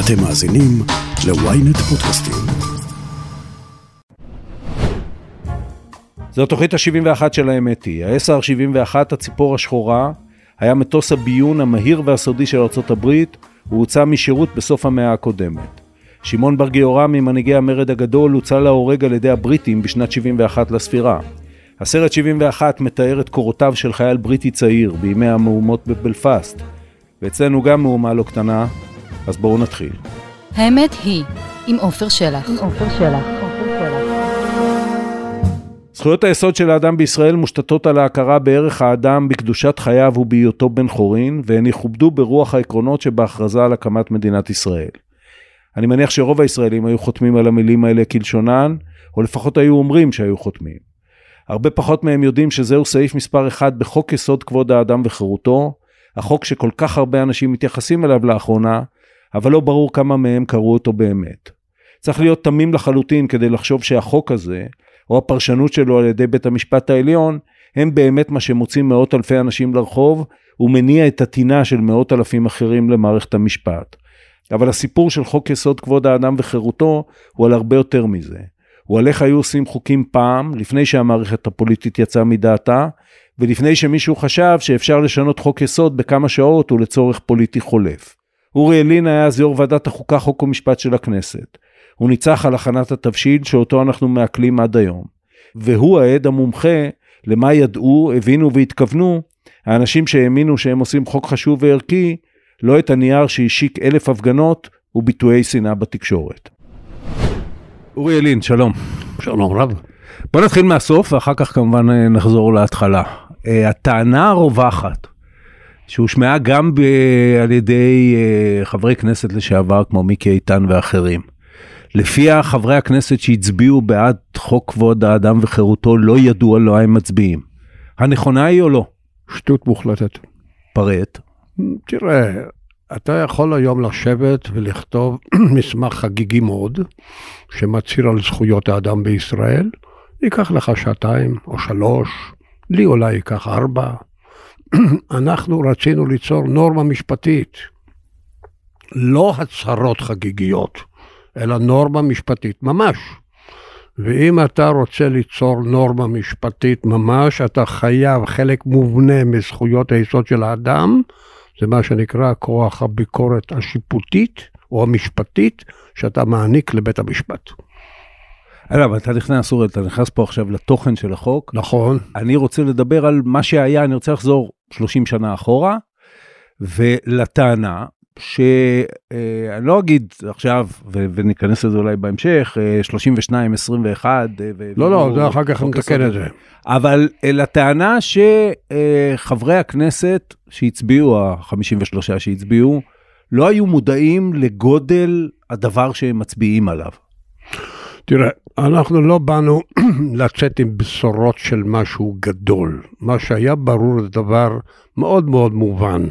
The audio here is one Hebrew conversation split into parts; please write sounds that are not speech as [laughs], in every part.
אתם מאזינים ל-ynet פודקאסטים. זו התוכנית ה-71 של האמת היא. ה-SR-71, הציפור השחורה, היה מטוס הביון המהיר והסודי של ארה"ב, הוא הוצא משירות בסוף המאה הקודמת. שמעון בר גיורא ממנהיגי המרד הגדול הוצא להורג על ידי הבריטים בשנת 71 לספירה. הסרט 71 מתאר את קורותיו של חייל בריטי צעיר בימי המהומות בבלפסט. ואצלנו גם מהומה לא קטנה, אז בואו נתחיל. האמת היא, עם עופר שלח. עם עופר שלח. זכויות היסוד של האדם בישראל מושתתות על ההכרה בערך האדם, בקדושת חייו ובהיותו בן חורין, והן יכובדו ברוח העקרונות שבהכרזה על הקמת מדינת ישראל. אני מניח שרוב הישראלים היו חותמים על המילים האלה כלשונן, או לפחות היו אומרים שהיו חותמים. הרבה פחות מהם יודעים שזהו סעיף מספר אחד בחוק יסוד כבוד האדם וחירותו, החוק שכל כך הרבה אנשים מתייחסים אליו לאחרונה, אבל לא ברור כמה מהם קראו אותו באמת. צריך להיות תמים לחלוטין כדי לחשוב שהחוק הזה, או הפרשנות שלו על ידי בית המשפט העליון, הם באמת מה שמוצאים מאות אלפי אנשים לרחוב, ומניע את הטינה של מאות אלפים אחרים למערכת המשפט. אבל הסיפור של חוק יסוד כבוד האדם וחירותו הוא על הרבה יותר מזה. הוא על איך היו עושים חוקים פעם, לפני שהמערכת הפוליטית יצאה מדעתה, ולפני שמישהו חשב שאפשר לשנות חוק יסוד בכמה שעות ולצורך פוליטי חולף. אורי אלין היה אז יו"ר ועדת החוקה, חוק ומשפט של הכנסת. הוא ניצח על הכנת התבשיל שאותו אנחנו מעכלים עד היום. והוא העד המומחה למה ידעו, הבינו והתכוונו האנשים שהאמינו שהם עושים חוק חשוב וערכי, לא את הנייר שהשיק אלף הפגנות וביטויי שנאה בתקשורת. אורי אלין, שלום. שלום רב. בוא נתחיל מהסוף ואחר כך כמובן אה, נחזור להתחלה. אה, הטענה הרווחת, שהושמעה גם ב... על ידי אה, חברי כנסת לשעבר כמו מיקי איתן ואחרים, לפיה חברי הכנסת שהצביעו בעד חוק כבוד האדם וחירותו לא ידעו על מה הם מצביעים. הנכונה היא או לא? שטות מוחלטת. פרט. תראה, אתה יכול היום לשבת ולכתוב [clears throat] מסמך חגיגי מאוד, שמצהיר על זכויות האדם בישראל, ייקח לך שעתיים או שלוש, לי אולי ייקח ארבע. אנחנו רצינו ליצור נורמה משפטית, לא הצהרות חגיגיות, אלא נורמה משפטית ממש. ואם אתה רוצה ליצור נורמה משפטית ממש, אתה חייב חלק מובנה מזכויות היסוד של האדם, זה מה שנקרא כוח הביקורת השיפוטית או המשפטית שאתה מעניק לבית המשפט. אגב, אתה נכנס, אורי, אתה נכנס פה עכשיו לתוכן של החוק. נכון. אני רוצה לדבר על מה שהיה, אני רוצה לחזור 30 שנה אחורה, ולטענה שאני לא אגיד עכשיו, וניכנס לזה אולי בהמשך, 32, 21. לא, לא, זה אחר כך נתקן את זה. אבל לטענה שחברי הכנסת שהצביעו, ה-53 שהצביעו, לא היו מודעים לגודל הדבר שהם מצביעים עליו. תראה, אנחנו לא באנו [clears throat] לצאת עם בשורות של משהו גדול. מה שהיה ברור זה דבר מאוד מאוד מובן.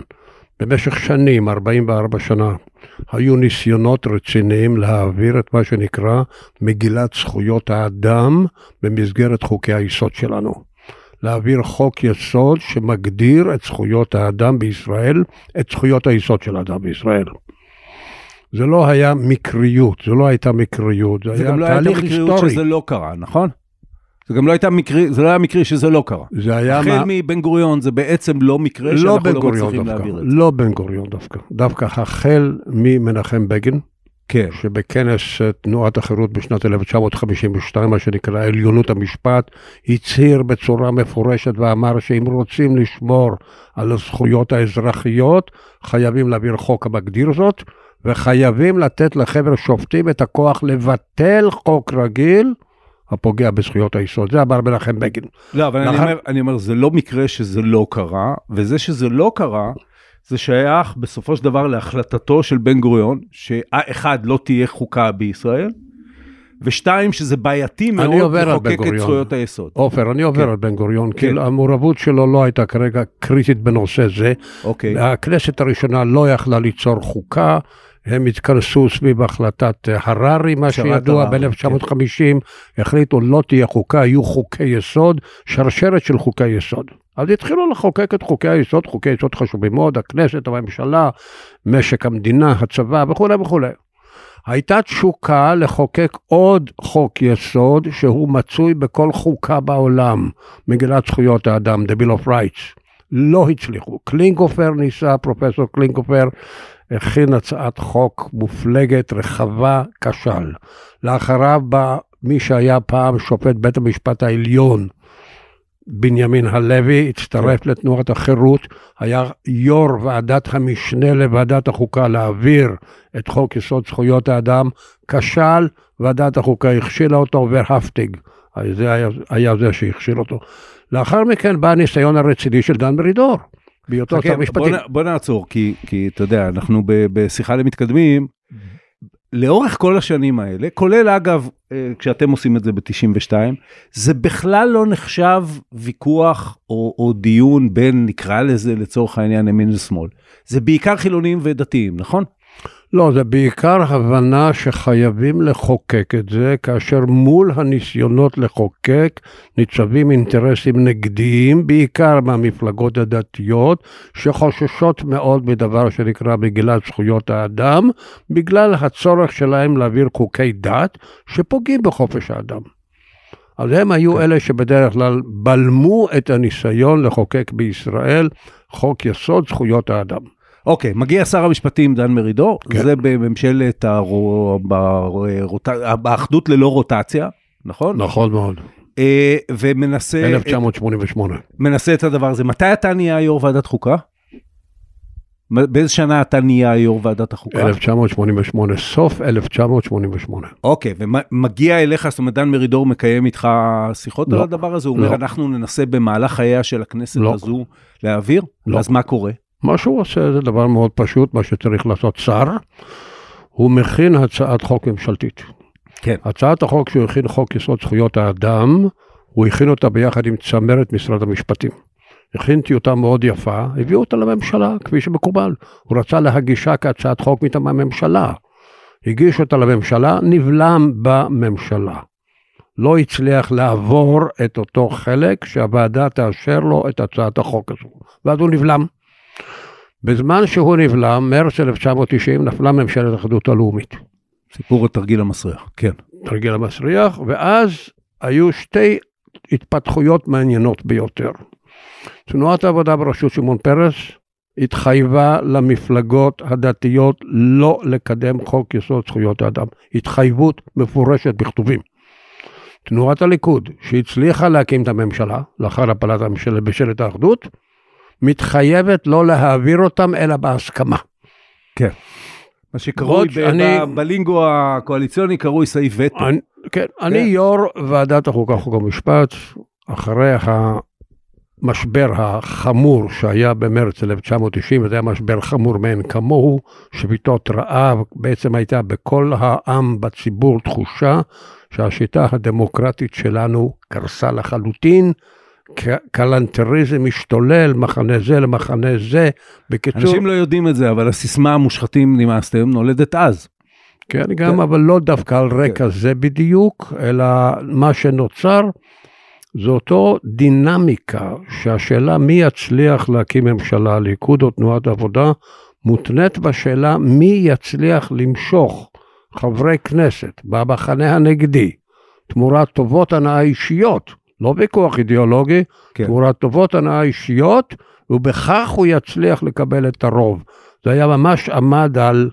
במשך שנים, 44 שנה, היו ניסיונות רציניים להעביר את מה שנקרא מגילת זכויות האדם במסגרת חוקי היסוד שלנו. להעביר חוק יסוד שמגדיר את זכויות האדם בישראל, את זכויות היסוד של האדם בישראל. זה לא היה מקריות, זה לא הייתה מקריות, זה, זה היה לא תהליך היסטורי. זה. גם לא הייתה מקריות שזה לא קרה, נכון? זה גם לא הייתה מקרי, זה לא היה מקרי שזה לא קרה. זה היה החל מה... מבן גוריון זה בעצם לא מקרה לא שאנחנו לא מצליחים דווקא, להעביר את זה. לא בן גוריון דווקא, דווקא החל ממנחם בגין, כן, שבכנס אה, תנועת החירות בשנת 1952, מה שנקרא עליונות המשפט, הצהיר בצורה מפורשת ואמר שאם רוצים לשמור על הזכויות האזרחיות, חייבים להעביר חוק המגדיר זאת, וחייבים לתת לחבר שופטים את הכוח לבטל חוק רגיל הפוגע בזכויות היסוד. זה אמר מנחם בגין. לא, אבל אני לאחר- אומר, אני אומר, זה לא מקרה שזה לא קרה, וזה שזה לא קרה, זה שייך בסופו של דבר להחלטתו של בן גוריון, שאחד, לא תהיה חוקה בישראל, ושתיים, שזה בעייתי מאוד לחוקק את. זכויות היסוד. עופר, אני עובר כן. על בן גוריון, כן. כי המעורבות שלו לא הייתה כרגע קריטית בנושא זה. אוקיי, הכנסת הראשונה לא יכלה ליצור חוקה, הם התכנסו סביב החלטת אה, הררי, מה שידוע הררי, ב-1950, החליטו לא תהיה חוקה, יהיו חוקי יסוד, שרשרת של חוקי יסוד. אז התחילו לחוקק את חוקי היסוד, חוקי יסוד חשובים מאוד, הכנסת, הממשלה, משק המדינה, הצבא וכולי וכולי. הייתה תשוקה לחוקק עוד חוק יסוד שהוא מצוי בכל חוקה בעולם, מגילת זכויות האדם, The Bill of Rights. לא הצליחו. קלינגופר ניסה, פרופסור קלינגופר הכין הצעת חוק מופלגת, רחבה, כשל. לאחריו בא מי שהיה פעם שופט בית המשפט העליון, בנימין הלוי, הצטרף כן. לתנועת החירות, היה יו"ר ועדת המשנה לוועדת החוקה להעביר את חוק יסוד זכויות האדם, כשל, ועדת החוקה הכשילה אותו, והפטיג, זה היה, היה זה שהכשיל אותו. לאחר מכן בא הניסיון הרציני של דן מרידור. בהיותו שר משפטים. בוא, בוא נעצור, כי, כי אתה יודע, אנחנו ב, בשיחה למתקדמים, לאורך כל השנים האלה, כולל אגב, אה, כשאתם עושים את זה ב-92, זה בכלל לא נחשב ויכוח או, או דיון בין, נקרא לזה לצורך העניין, ימין ושמאל. זה בעיקר חילונים ודתיים, נכון? לא, זה בעיקר הבנה שחייבים לחוקק את זה, כאשר מול הניסיונות לחוקק ניצבים אינטרסים נגדיים, בעיקר מהמפלגות הדתיות, שחוששות מאוד מדבר שנקרא מגילת זכויות האדם, בגלל הצורך שלהם להעביר חוקי דת שפוגעים בחופש האדם. אז הם היו כן. אלה שבדרך כלל בלמו את הניסיון לחוקק בישראל חוק יסוד זכויות האדם. אוקיי, מגיע שר המשפטים דן מרידור, כן. זה בממשלת הרו... ברוט... באחדות ללא רוטציה, נכון? נכון מאוד. אה, ומנסה... 1988. מנסה את הדבר הזה. מתי אתה נהיה יו"ר ועדת חוקה? באיזה שנה אתה נהיה יו"ר ועדת החוקה? 1988, סוף 1988. אוקיי, ומגיע אליך, זאת אומרת, דן מרידור מקיים איתך שיחות לא, על הדבר הזה? הוא לא. אומר, אנחנו ננסה במהלך חייה של הכנסת לא. הזו להעביר? לא. אז מה קורה? מה שהוא עושה זה דבר מאוד פשוט, מה שצריך לעשות שר, הוא מכין הצעת חוק ממשלתית. כן. הצעת החוק שהוא הכין, חוק יסוד זכויות האדם, הוא הכין אותה ביחד עם צמרת משרד המשפטים. הכין טיוטה מאוד יפה, הביאו אותה לממשלה, כפי שמקובל. הוא רצה להגישה כהצעת חוק מטעם הממשלה. הגיש אותה לממשלה, נבלם בממשלה. לא הצליח לעבור את אותו חלק שהוועדה תאשר לו את הצעת החוק הזו, ואז הוא נבלם. בזמן שהוא נבלם, מרץ 1990 נפלה ממשלת האחדות הלאומית. סיפור התרגיל המסריח, כן. תרגיל המסריח, ואז היו שתי התפתחויות מעניינות ביותר. תנועת העבודה בראשות שמעון פרס התחייבה למפלגות הדתיות לא לקדם חוק יסוד זכויות האדם. התחייבות מפורשת בכתובים. תנועת הליכוד, שהצליחה להקים את הממשלה, לאחר הפלת הממשלה בשלט האחדות, מתחייבת לא להעביר אותם אלא בהסכמה. כן. מה שקרוי ב- אני, בלינגו הקואליציוני קרוי סעיף וטו. אני, כן, כן, אני יו"ר ועדת החוקה, חוק ומשפט, אחרי המשבר החמור שהיה במרץ 1990, וזה היה משבר חמור מאין כמוהו, שביתות רעב, בעצם הייתה בכל העם, בציבור, תחושה שהשיטה הדמוקרטית שלנו קרסה לחלוטין. קלנטריזם משתולל, מחנה זה למחנה זה. בקיצור... אנשים לא יודעים את זה, אבל הסיסמה המושחתים נמאסתם נולדת אז. כן, גם, כן. אבל לא דווקא על רקע כן. זה בדיוק, אלא מה שנוצר זה אותו דינמיקה, שהשאלה מי יצליח להקים ממשלה, ליכוד או תנועת עבודה, מותנית בשאלה מי יצליח למשוך חברי כנסת במחנה הנגדי, תמורת טובות הנאה אישיות. לא ויכוח אידיאולוגי, כן. תמורת טובות הנאה אישיות, ובכך הוא יצליח לקבל את הרוב. זה היה ממש עמד על,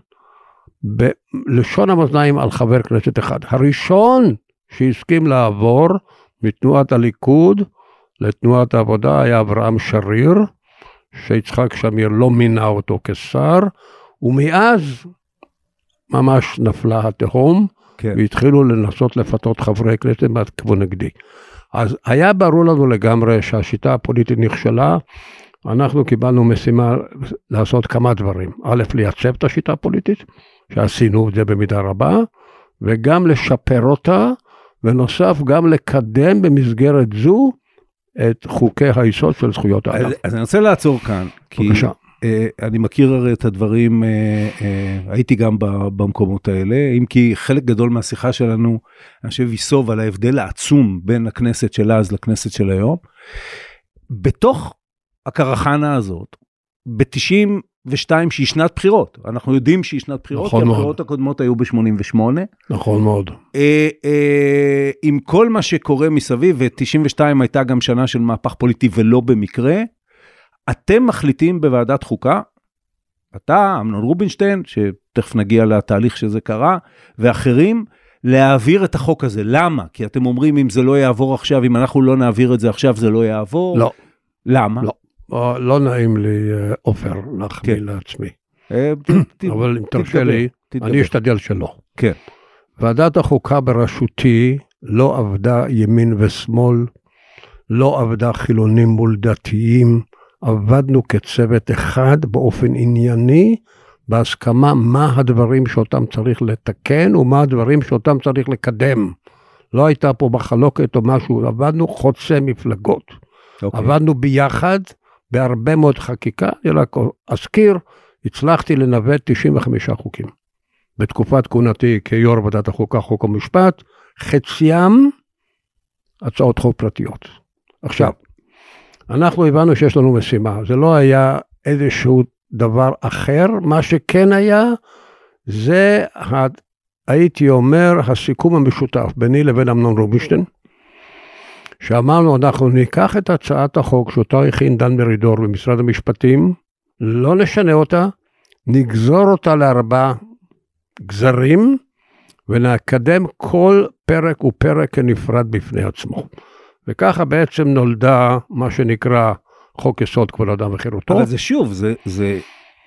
בלשון המאזניים, על חבר כנסת אחד. הראשון שהסכים לעבור מתנועת הליכוד לתנועת העבודה היה אברהם שריר, שיצחק שמיר לא מינה אותו כשר, ומאז ממש נפלה התהום, כן. והתחילו לנסות לפתות חברי כנסת מהכיוון נגדי. אז היה ברור לנו לגמרי שהשיטה הפוליטית נכשלה. אנחנו קיבלנו משימה לעשות כמה דברים. א', לייצב את השיטה הפוליטית, שעשינו את זה במידה רבה, וגם לשפר אותה, ונוסף גם לקדם במסגרת זו את חוקי היסוד של זכויות האדם. אז, אז אני רוצה לעצור כאן, כי בבקשה. אה, אני מכיר הרי את הדברים, אה, אה, הייתי גם במקומות האלה, אם כי חלק גדול מהשיחה שלנו, אני חושב, ייסוב על ההבדל העצום בין הכנסת של אז לכנסת של היום. בתוך הקרחנה הזאת, ב-92 שהיא שנת בחירות, אנחנו יודעים שהיא שנת בחירות, נכון כי מאוד. הבחירות הקודמות היו ב-88, נכון מאוד. אה, אה, עם כל מה שקורה מסביב, ו-92 הייתה גם שנה של מהפך פוליטי ולא במקרה, אתם מחליטים בוועדת חוקה, אתה, אמנון רובינשטיין, שתכף נגיע לתהליך שזה קרה, ואחרים, להעביר את החוק הזה. למה? כי אתם אומרים, אם זה לא יעבור עכשיו, אם אנחנו לא נעביר את זה עכשיו, זה לא יעבור. לא. למה? לא. אה, לא נעים לי, אה, עופר, להחמיא כן. לעצמי. אה, אבל אם תרשה לי. אני אשתדל שלא. כן. ועדת החוקה בראשותי לא עבדה ימין ושמאל, לא עבדה חילונים מול דתיים, עבדנו כצוות אחד באופן ענייני, בהסכמה מה הדברים שאותם צריך לתקן ומה הדברים שאותם צריך לקדם. לא הייתה פה מחלוקת או משהו, עבדנו חוצה מפלגות. אוקיי. עבדנו ביחד בהרבה מאוד חקיקה, אני רק אזכיר, הצלחתי לנווט 95 חוקים. בתקופת כהונתי כיו"ר ועדת החוקה, חוק ומשפט, חציים הצעות חוק פרטיות. עכשיו, אנחנו הבנו שיש לנו משימה, זה לא היה איזשהו דבר אחר, מה שכן היה, זה, הייתי אומר, הסיכום המשותף ביני לבין אמנון רובינשטיין, שאמרנו, אנחנו ניקח את הצעת החוק שאותה הכין דן מרידור במשרד המשפטים, לא נשנה אותה, נגזור אותה לארבעה גזרים, ונקדם כל פרק ופרק כנפרד בפני עצמו. וככה בעצם נולדה מה שנקרא חוק יסוד כבוד האדם וחירותו. אבל זה שוב, זה, זה,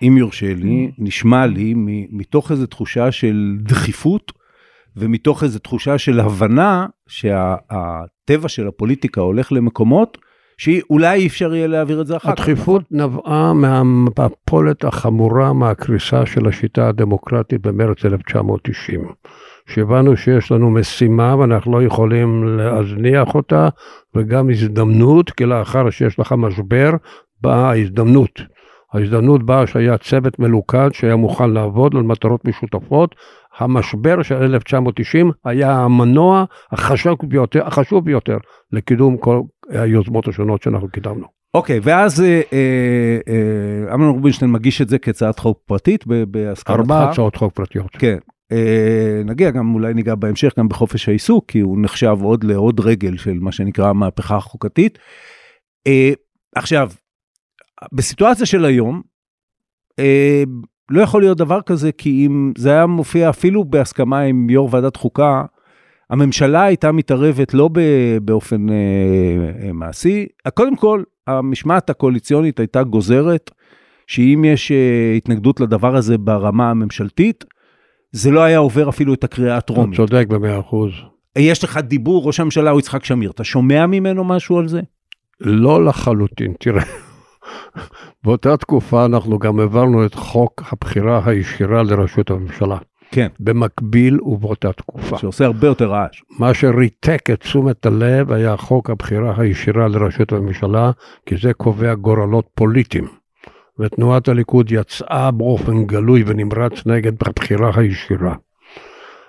אם יורשה לי, נשמע לי מתוך איזו תחושה של דחיפות, ומתוך איזו תחושה של הבנה שהטבע של הפוליטיקה הולך למקומות שאולי אי אפשר יהיה להעביר את זה אחר כך. הדחיפות נבעה מהמפולת החמורה מהקריסה של השיטה הדמוקרטית במרץ 1990. שהבנו שיש לנו משימה ואנחנו לא יכולים להזניח אותה, וגם הזדמנות, כי לאחר שיש לך משבר, באה ההזדמנות. ההזדמנות באה שהיה צוות מלוכד שהיה מוכן לעבוד על מטרות משותפות. המשבר של 1990 היה המנוע החשוב ביותר, החשוב ביותר לקידום כל היוזמות השונות שאנחנו קידמנו. אוקיי, ואז אה, אה, אה, אמנון רובינשטיין מגיש את זה כהצעת חוק פרטית בהסכמתך. ארבע הצעות חוק פרטיות. כן. אה, נגיע גם, אולי ניגע בהמשך גם בחופש העיסוק, כי הוא נחשב עוד לעוד רגל של מה שנקרא המהפכה החוקתית. אה, עכשיו, בסיטואציה של היום, אה, לא יכול להיות דבר כזה, כי אם זה היה מופיע אפילו בהסכמה עם יו"ר ועדת חוקה, הממשלה הייתה מתערבת לא באופן אה, אה, מעשי. קודם כל, המשמעת הקואליציונית הייתה גוזרת שאם יש אה, התנגדות לדבר הזה ברמה הממשלתית, זה לא היה עובר אפילו את הקריאה אתה הטרומית. צודק במאה אחוז. יש לך דיבור, ראש הממשלה הוא יצחק שמיר, אתה שומע ממנו משהו על זה? לא לחלוטין, תראה. [laughs] באותה תקופה אנחנו גם העברנו את חוק הבחירה הישירה לראשות הממשלה. כן. במקביל ובאותה תקופה. שעושה הרבה יותר רעש. מה שריתק את תשומת הלב היה חוק הבחירה הישירה לראשות הממשלה, כי זה קובע גורלות פוליטיים. ותנועת הליכוד יצאה באופן גלוי ונמרץ נגד הבחירה הישירה.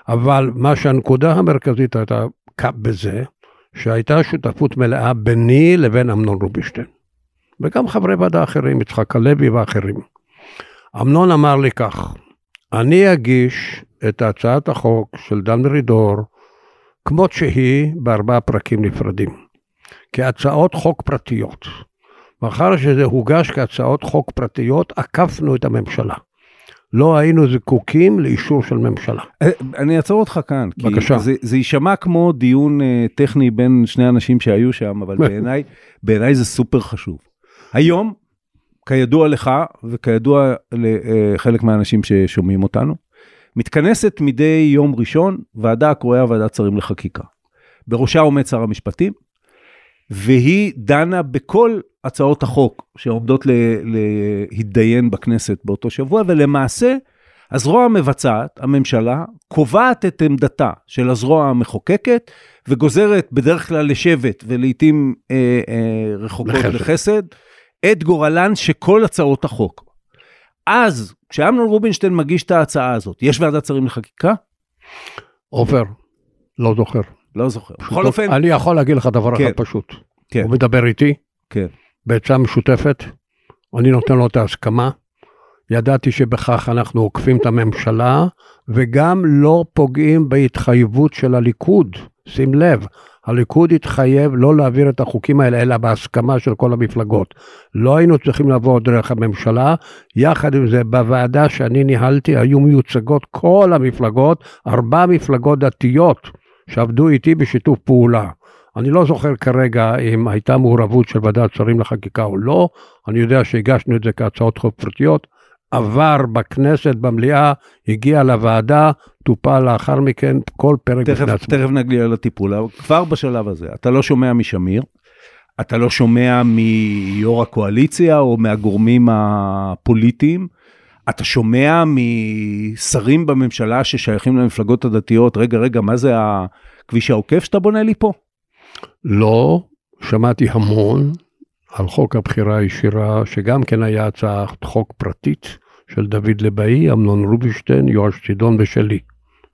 אבל מה שהנקודה המרכזית הייתה בזה, שהייתה שותפות מלאה ביני לבין אמנון רובינשטיין. וגם חברי ועדה אחרים, יצחק הלוי ואחרים. אמנון אמר לי כך, אני אגיש את הצעת החוק של דן מרידור כמות שהיא בארבעה פרקים נפרדים, כהצעות חוק פרטיות. מאחר שזה הוגש כהצעות חוק פרטיות, עקפנו את הממשלה. לא היינו זקוקים לאישור של ממשלה. אה, אני אעצור אותך כאן, בבקשה. זה, זה יישמע כמו דיון אה, טכני בין שני אנשים שהיו שם, אבל [laughs] בעיניי, בעיניי זה סופר חשוב. היום, כידוע לך, וכידוע לחלק מהאנשים ששומעים אותנו, מתכנסת מדי יום ראשון ועדה הקרויה ועדת שרים לחקיקה. בראשה עומד שר המשפטים, והיא דנה בכל הצעות החוק שעומדות להתדיין בכנסת באותו שבוע, ולמעשה, הזרוע המבצעת, הממשלה, קובעת את עמדתה של הזרוע המחוקקת, וגוזרת בדרך כלל לשבט ולעיתים אה, אה, רחוקות לחסד. לחסד, את גורלן שכל הצעות החוק. אז, כשאמנון רובינשטיין מגיש את ההצעה הזאת, יש ועדת שרים לחקיקה? עופר, לא זוכר. לא זוכר. בכל אופן, אני יכול להגיד לך דבר כן. אחד פשוט. כן. הוא מדבר איתי, כן. בעצה משותפת, אני נותן לו את ההסכמה. ידעתי שבכך אנחנו עוקפים את הממשלה, וגם לא פוגעים בהתחייבות של הליכוד. שים לב, הליכוד התחייב לא להעביר את החוקים האלה, אלא בהסכמה של כל המפלגות. לא היינו צריכים לעבור דרך הממשלה. יחד עם זה, בוועדה שאני ניהלתי היו מיוצגות כל המפלגות, ארבע מפלגות דתיות שעבדו איתי בשיתוף פעולה. אני לא זוכר כרגע אם הייתה מעורבות של ועדת שרים לחקיקה או לא, אני יודע שהגשנו את זה כהצעות חוק פרטיות, עבר בכנסת, במליאה, הגיע לוועדה, טופל לאחר מכן כל פרק בפני עצמו. תכף נגיע לטיפול, אבל כבר בשלב הזה, אתה לא שומע משמיר, אתה לא שומע מיו"ר הקואליציה או מהגורמים הפוליטיים, אתה שומע משרים בממשלה ששייכים למפלגות הדתיות, רגע, רגע, מה זה הכביש העוקף שאתה בונה לי פה? לא, שמעתי המון על חוק הבחירה הישירה, שגם כן היה הצעת חוק פרטית של דוד לבאי, אמנון רובינשטיין, יואש צידון ושלי.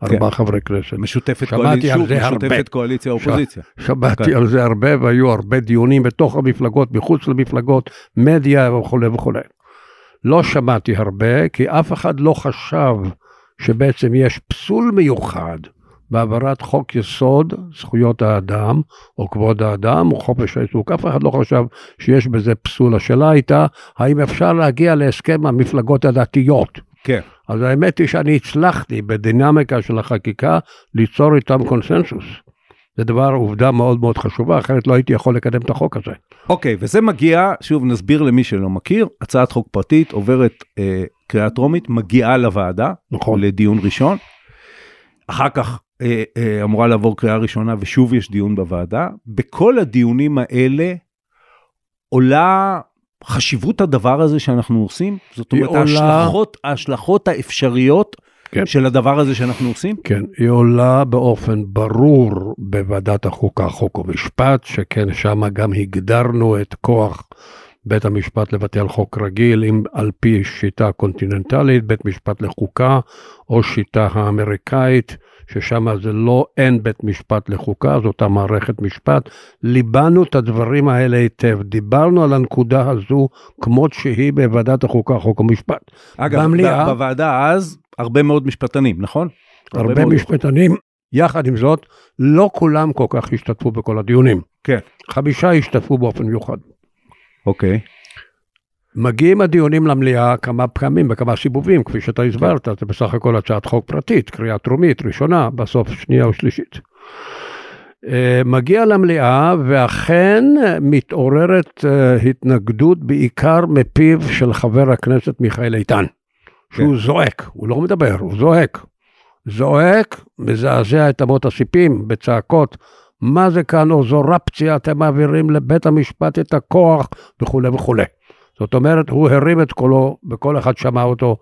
ארבעה חברי כנסת. משותפת שוב. משותפת קואליציה אופוזיציה. שמעתי אוקיי. על זה הרבה, והיו הרבה דיונים בתוך המפלגות, מחוץ למפלגות, מדיה וכולי וכולי. לא שמעתי הרבה, כי אף אחד לא חשב שבעצם יש פסול מיוחד בהעברת חוק יסוד זכויות האדם, או כבוד האדם, או חופש העיסוק. אף אחד לא חשב שיש בזה פסול. השאלה הייתה, האם אפשר להגיע להסכם המפלגות הדתיות? כן. אז האמת היא שאני הצלחתי בדינמיקה של החקיקה ליצור איתם קונסנזוס. זה דבר, עובדה מאוד מאוד חשובה, אחרת לא הייתי יכול לקדם את החוק הזה. אוקיי, וזה מגיע, שוב נסביר למי שלא מכיר, הצעת חוק פרטית עוברת אה, קריאה טרומית, מגיעה לוועדה, נכון. לדיון ראשון, אחר כך אמורה לעבור קריאה ראשונה ושוב יש דיון בוועדה. בכל הדיונים האלה עולה חשיבות הדבר הזה שאנחנו עושים, זאת אומרת עולה- ההשלכות, ההשלכות האפשריות כן. של הדבר הזה שאנחנו עושים. כן, היא עולה באופן ברור בוועדת החוקה, חוק ומשפט, שכן שם גם הגדרנו את כוח בית המשפט לבטל חוק רגיל, אם על פי שיטה קונטיננטלית, בית משפט לחוקה, או שיטה האמריקאית, ששם זה לא אין בית משפט לחוקה, זו אותה מערכת משפט. ליבנו את הדברים האלה היטב, דיברנו על הנקודה הזו כמות שהיא בוועדת החוקה, חוק ומשפט. אגב, במליאה- בוועדה אז הרבה מאוד משפטנים, נכון? הרבה מאוד. משפטנים, יחד עם זאת, לא כולם כל כך השתתפו בכל הדיונים. כן. חמישה השתתפו באופן מיוחד. אוקיי. מגיעים הדיונים למליאה כמה פעמים, בכמה סיבובים, כפי שאתה הסברת, זה בסך הכל הצעת חוק פרטית, קריאה טרומית, ראשונה, בסוף שנייה ושלישית. אה, מגיע למליאה ואכן מתעוררת אה, התנגדות בעיקר מפיו של חבר הכנסת מיכאל איתן, שהוא זועק, הוא לא מדבר, הוא זועק. זועק, מזעזע את אמות הסיפים בצעקות, מה זה כאן אוזורפציה, אתם מעבירים לבית המשפט את הכוח וכולי וכולי. זאת אומרת, הוא הרים את קולו וכל אחד שמע אותו,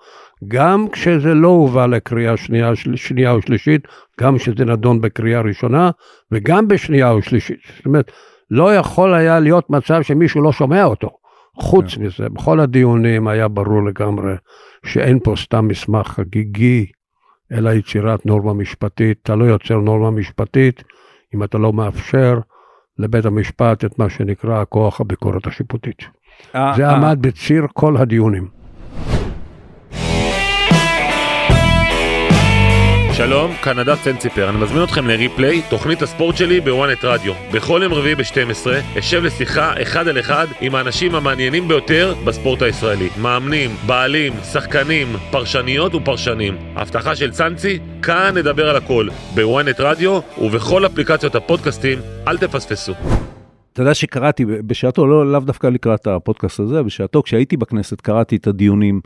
גם כשזה לא הובא לקריאה שנייה, של, שנייה ושלישית, גם כשזה נדון בקריאה ראשונה וגם בשנייה ושלישית. זאת אומרת, לא יכול היה להיות מצב שמישהו לא שומע אותו. חוץ מזה, בכל הדיונים היה ברור לגמרי שאין פה סתם מסמך חגיגי, אלא יצירת נורמה משפטית. אתה לא יוצר נורמה משפטית אם אתה לא מאפשר לבית המשפט את מה שנקרא כוח הביקורת השיפוטית. אה, זה אה, עמד בציר כל הדיונים. שלום, כאן נדב צנציפר, אני מזמין אתכם לריפליי, תוכנית הספורט שלי בוואנט רדיו. בכל יום רביעי ב-12 אשב לשיחה אחד על אחד עם האנשים המעניינים ביותר בספורט הישראלי. מאמנים, בעלים, שחקנים, פרשניות ופרשנים. הבטחה של צאנצי, כאן נדבר על הכל, בוואנט רדיו ובכל אפליקציות הפודקאסטים, אל תפספסו. אתה יודע שקראתי בשעתו, לא, לאו דווקא לקראת הפודקאסט הזה, בשעתו כשהייתי בכנסת קראתי את הדיונים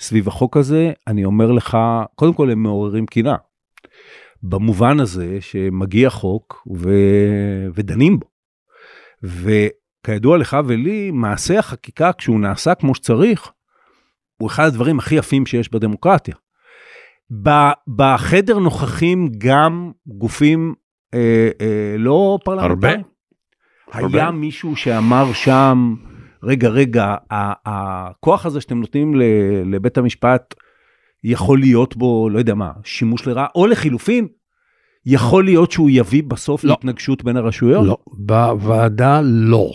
סביב החוק הזה, אני אומר לך, קודם כל הם מעוררים קינה. במובן הזה שמגיע חוק ו... ודנים בו. וכידוע לך ולי, מעשה החקיקה כשהוא נעשה כמו שצריך, הוא אחד הדברים הכי יפים שיש בדמוקרטיה. בחדר נוכחים גם גופים אה, אה, לא פרלמנטריים. היה. מישהו שאמר שם, רגע, רגע, הכוח הזה שאתם נותנים לבית המשפט, יכול להיות בו, לא יודע מה, שימוש לרעה, או לחילופין, יכול להיות שהוא יביא בסוף לא. להתנגשות בין הרשויות? לא, בוועדה לא.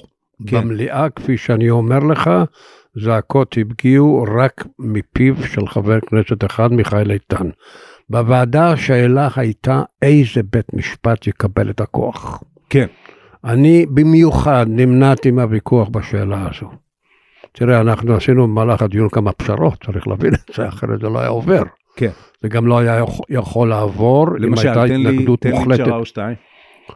כן. במליאה, כפי שאני אומר לך, זעקות הגיעו רק מפיו של חבר כנסת אחד, מיכאל איתן. בוועדה השאלה הייתה איזה בית משפט יקבל את הכוח. כן. אני במיוחד נמנעתי מהוויכוח בשאלה הזו. תראה, אנחנו עשינו במהלך הדיון כמה פשרות, צריך להבין את זה, אחרת זה לא היה עובר. כן. זה גם לא היה יכול- לעבור אם למשל, הייתה תן לי, התנגדות תן לי מוחלטת. פשרה או שתיים.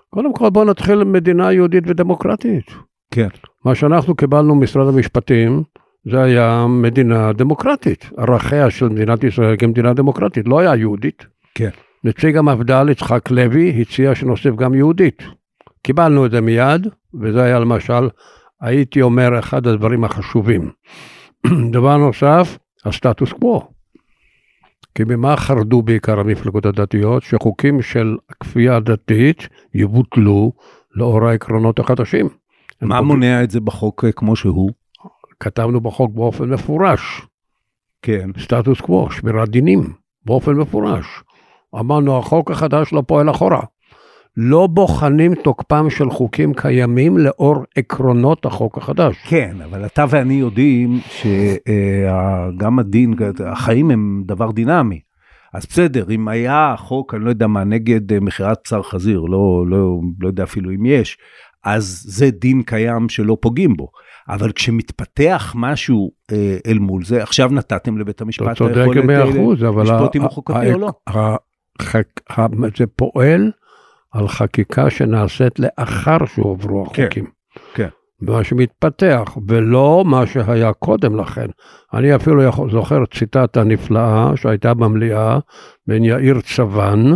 קודם כל בוא נתחיל מדינה יהודית ודמוקרטית. כן. מה שאנחנו קיבלנו ממשרד המשפטים, זה היה מדינה דמוקרטית. ערכיה של מדינת ישראל כמדינה דמוקרטית, לא היה יהודית. כן. נציג המפד"ל יצחק לוי הציע שנוסיף גם יהודית. קיבלנו את זה מיד, וזה היה למשל, הייתי אומר, אחד הדברים החשובים. [clears throat] דבר נוסף, הסטטוס קוו. כי ממה חרדו בעיקר המפלגות הדתיות? שחוקים של כפייה דתית יבוטלו לאור העקרונות החדשים. מה פוגעים- מונע את זה בחוק אה, כמו שהוא? כתבנו בחוק באופן מפורש, כן. סטטוס קוו, שמירת דינים, באופן מפורש. אמרנו, החוק החדש לא פועל אחורה. לא בוחנים תוקפם של חוקים קיימים לאור עקרונות החוק החדש. כן, אבל אתה ואני יודעים שגם הדין, החיים הם דבר דינמי. אז בסדר, אם היה חוק, אני לא יודע מה, נגד אה, מכירת בשר חזיר, לא, לא, לא יודע אפילו אם יש, אז זה דין קיים שלא פוגעים בו. אבל כשמתפתח משהו אה, אל מול זה, עכשיו נתתם לבית המשפט צודק היכולת, אה. לשפוט אם הוא חוקתי או לא. זה פועל על חקיקה שנעשית לאחר שהועברו כן, החוקים. כן. מה שמתפתח, ולא מה שהיה קודם לכן. אני אפילו יכול, זוכר ציטטה נפלאה שהייתה במליאה בין יאיר צבן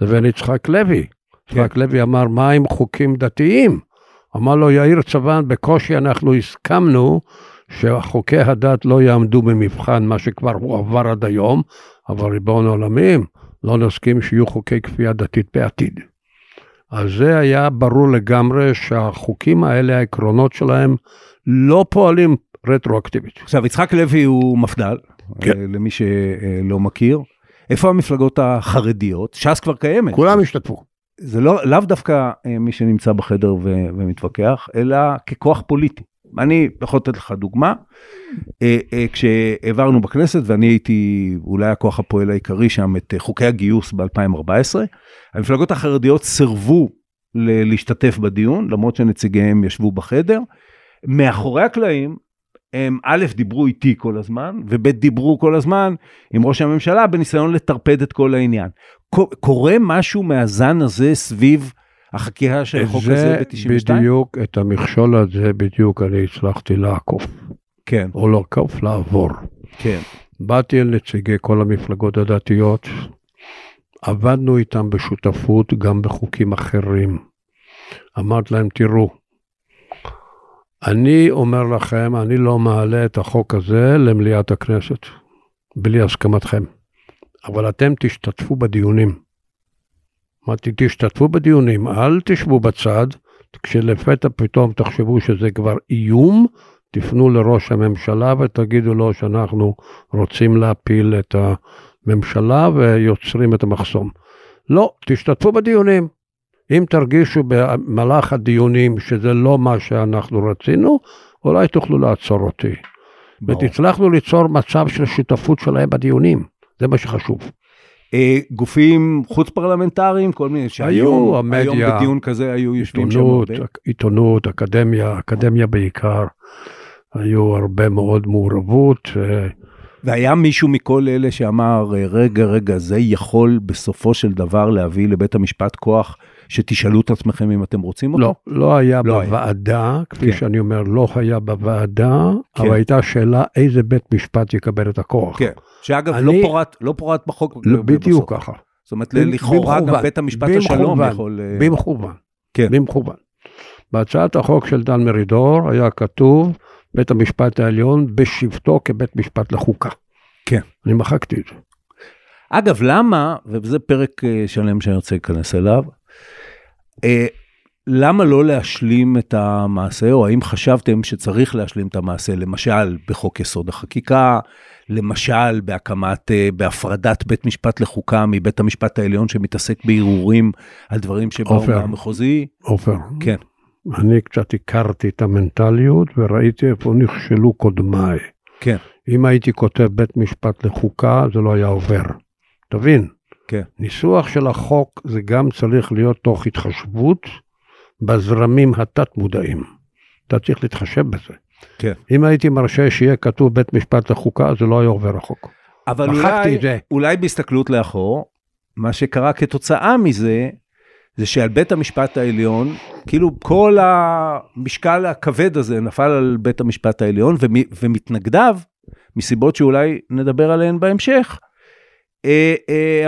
לבין יצחק לוי. יצחק לוי אמר, מה עם חוקים דתיים? אמר לו יאיר צבן, בקושי אנחנו הסכמנו שחוקי הדת לא יעמדו במבחן מה שכבר הועבר עד היום, אבל ריבון העולמים, לא נסכים שיהיו חוקי כפייה דתית בעתיד. אז זה היה ברור לגמרי שהחוקים האלה, העקרונות שלהם, לא פועלים רטרואקטיבית. עכשיו, יצחק לוי הוא מפד"ל, כן. אה, למי שלא מכיר. איפה המפלגות החרדיות? ש"ס כבר קיימת. כולם השתתפו. זה לא, לאו דווקא אה, מי שנמצא בחדר ו, ומתווכח, אלא ככוח פוליטי. אני יכול לתת לך דוגמה, אה, אה, כשהעברנו בכנסת, ואני הייתי אולי הכוח הפועל העיקרי שם, את חוקי הגיוס ב-2014, המפלגות החרדיות סירבו להשתתף בדיון, למרות שנציגיהם ישבו בחדר. מאחורי הקלעים, הם א', דיברו איתי כל הזמן, וב', דיברו כל הזמן עם ראש הממשלה בניסיון לטרפד את כל העניין. קורה משהו מהזן הזה סביב החקירה של החוק הזה זה ב-92? בדיוק, את המכשול הזה בדיוק אני הצלחתי לעקוף, כן, או לעקוף, לעבור. כן, באתי אל נציגי כל המפלגות הדתיות, עבדנו איתם בשותפות גם בחוקים אחרים. אמרתי להם, תראו, אני אומר לכם, אני לא מעלה את החוק הזה למליאת הכנסת, בלי הסכמתכם. אבל אתם תשתתפו בדיונים. אמרתי, תשתתפו בדיונים, אל תשבו בצד, כשלפתע פתאום תחשבו שזה כבר איום, תפנו לראש הממשלה ותגידו לו שאנחנו רוצים להפיל את הממשלה ויוצרים את המחסום. לא, תשתתפו בדיונים. אם תרגישו במהלך הדיונים שזה לא מה שאנחנו רצינו, אולי תוכלו לעצור אותי. ברור. והצלחנו ליצור מצב של שותפות שלהם בדיונים, זה מה שחשוב. אה, גופים חוץ פרלמנטריים, כל מיני, שהיום המדיה, היום בדיון כזה היו יושבים שם הרבה. עיתונות, אקדמיה, אקדמיה בעיקר, היו הרבה מאוד מעורבות. אה, והיה מישהו מכל אלה שאמר, אה, רגע, רגע, זה יכול בסופו של דבר להביא לבית המשפט כוח שתשאלו את עצמכם אם אתם רוצים אותו? לא, לא היה לא היה. בוועדה, כפי כן. שאני אומר, לא היה בוועדה, כן. אבל הייתה שאלה איזה בית משפט יקבל את הכוח. כן. שאגב, אני- לא פורט, לא פורט בחוק. לא, בדיוק. ככה. זאת אומרת, לכאורה גם בית המשפט השלום יכול... אה, במכוון. כן. במכוון. בהצעת החוק של דן מרידור היה כתוב בית המשפט העליון בשבתו כבית משפט לחוקה. כן. אני מחקתי את זה. אגב, למה, וזה פרק אה, שלם שאני רוצה להיכנס אליו, למה לא להשלים את המעשה, או האם חשבתם שצריך להשלים את המעשה, למשל בחוק יסוד החקיקה, למשל בהקמת, אה, בהפרדת בית משפט לחוקה מבית המשפט העליון שמתעסק בערעורים על דברים שבאו. מהמחוזי? עופר, כן. אני קצת הכרתי את המנטליות וראיתי איפה נכשלו קודמיי. כן. אם הייתי כותב בית משפט לחוקה, זה לא היה עובר. תבין, כן. ניסוח של החוק זה גם צריך להיות תוך התחשבות בזרמים התת-מודעים. אתה צריך להתחשב בזה. כן. אם הייתי מרשה שיהיה כתוב בית משפט לחוקה, זה לא היה עובר החוק. אבל אולי. אולי בהסתכלות לאחור, מה שקרה כתוצאה מזה, זה שעל בית המשפט העליון, כאילו כל המשקל הכבד הזה נפל על בית המשפט העליון, ומ- ומתנגדיו, מסיבות שאולי נדבר עליהן בהמשך,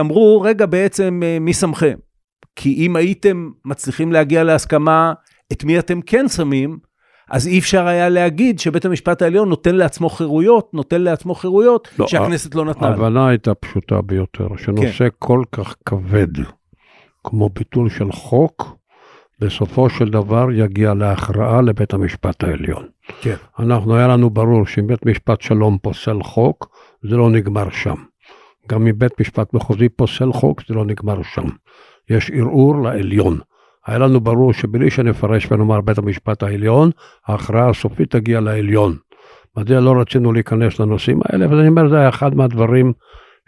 אמרו, רגע, בעצם אה, מי שמכם? כי אם הייתם מצליחים להגיע להסכמה את מי אתם כן שמים, אז אי אפשר היה להגיד שבית המשפט העליון נותן לעצמו חירויות, נותן לעצמו חירויות לא, שהכנסת לא נתנה. ההבנה הייתה פשוטה ביותר, שנושא כן. כל כך כבד, כמו ביטול של חוק, בסופו של דבר יגיע להכרעה לבית המשפט העליון. כן. אנחנו, היה לנו ברור שאם בית משפט שלום פוסל חוק, זה לא נגמר שם. גם אם בית משפט מחוזי פוסל חוק, זה לא נגמר שם. יש ערעור לעליון. היה לנו ברור שבלי שנפרש ונאמר בית המשפט העליון, ההכרעה הסופית תגיע לעליון. מדוע לא רצינו להיכנס לנושאים האלה, ואני אומר, זה היה אחד מהדברים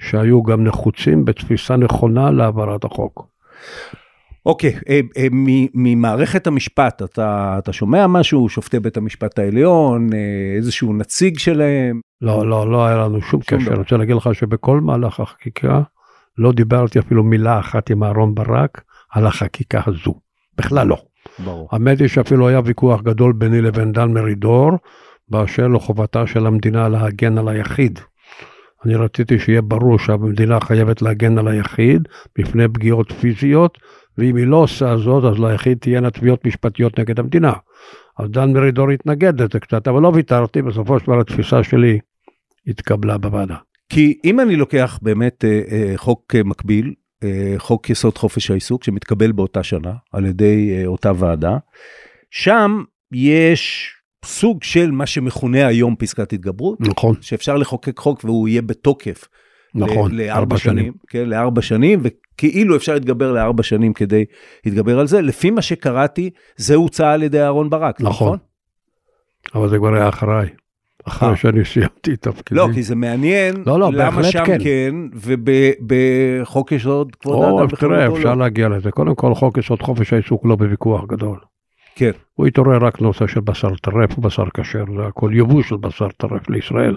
שהיו גם נחוצים בתפיסה נכונה להעברת החוק. אוקיי, אה, אה, ממערכת המשפט, אתה, אתה שומע משהו, שופטי בית המשפט העליון, אה, איזשהו נציג שלהם? לא, לא, לא היה לנו שום שום קשר. אני רוצה להגיד לך שבכל מהלך החקיקה, לא דיברתי אפילו מילה אחת עם אהרן ברק על החקיקה הזו. בכלל לא. ברור. האמת היא שאפילו היה ויכוח גדול ביני לבין דן מרידור, באשר לחובתה של המדינה להגן על היחיד. אני רציתי שיהיה ברור שהמדינה חייבת להגן על היחיד מפני פגיעות פיזיות, ואם היא לא עושה זאת, אז ליחיד תהיינה תביעות משפטיות נגד המדינה. אז דן מרידור התנגד לזה קצת, אבל לא ויתרתי, בסופו של דבר התפיסה שלי התקבלה בוועדה. כי אם אני לוקח באמת אה, אה, חוק אה, מקביל, אה, חוק יסוד חופש העיסוק, שמתקבל באותה שנה על ידי אה, אותה ועדה, שם יש סוג של מה שמכונה היום פסקת התגברות, נכון, שאפשר לחוקק חוק והוא יהיה בתוקף נכון, לארבע שנים, כן, לארבע שנים, וכאילו אפשר להתגבר לארבע שנים כדי להתגבר על זה. לפי מה שקראתי, זה הוצע על ידי אהרן ברק, נכון. נכון? אבל זה כבר היה אחריי. אחרי אה. שאני סיימתי את תפקידי. לא, כי זה מעניין, לא, לא, למה שם כן. כן, ובחוק יסוד כבוד האדם אז תראה, וחירותו אפשר לא. להגיע לזה. קודם כל, חוק יסוד חופש העיסוק לא בוויכוח גדול. כן, הוא התעורר רק נושא של בשר טרף ובשר כשר, זה הכל יבוא של בשר טרף לישראל.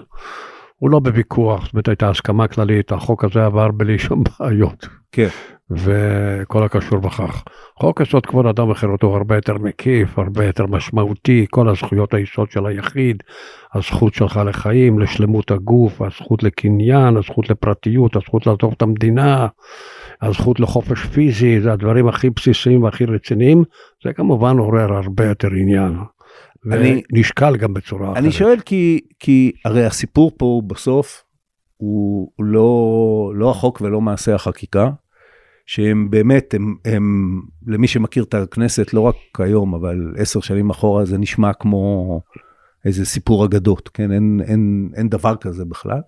הוא לא בוויכוח, זאת אומרת הייתה הסכמה כללית, החוק הזה עבר בלי שום [laughs] בעיות, כן, וכל הקשור בכך. חוק יסוד כבוד אדם וחירותו הרבה יותר מקיף, הרבה יותר משמעותי, כל הזכויות היסוד של היחיד, הזכות שלך לחיים, לשלמות הגוף, הזכות לקניין, הזכות לפרטיות, הזכות לעזוב את המדינה, הזכות לחופש פיזי, זה הדברים הכי בסיסיים והכי רציניים, זה כמובן עורר הרבה יותר עניין. אני- ונשקל גם בצורה אחרת. אני שואל כי, כי הרי הסיפור פה הוא בסוף, הוא לא, לא החוק ולא מעשה החקיקה, שהם באמת, הם, הם, למי שמכיר את הכנסת, לא רק היום, אבל עשר שנים אחורה, זה נשמע כמו איזה סיפור אגדות, כן? אין, אין, אין דבר כזה בכלל.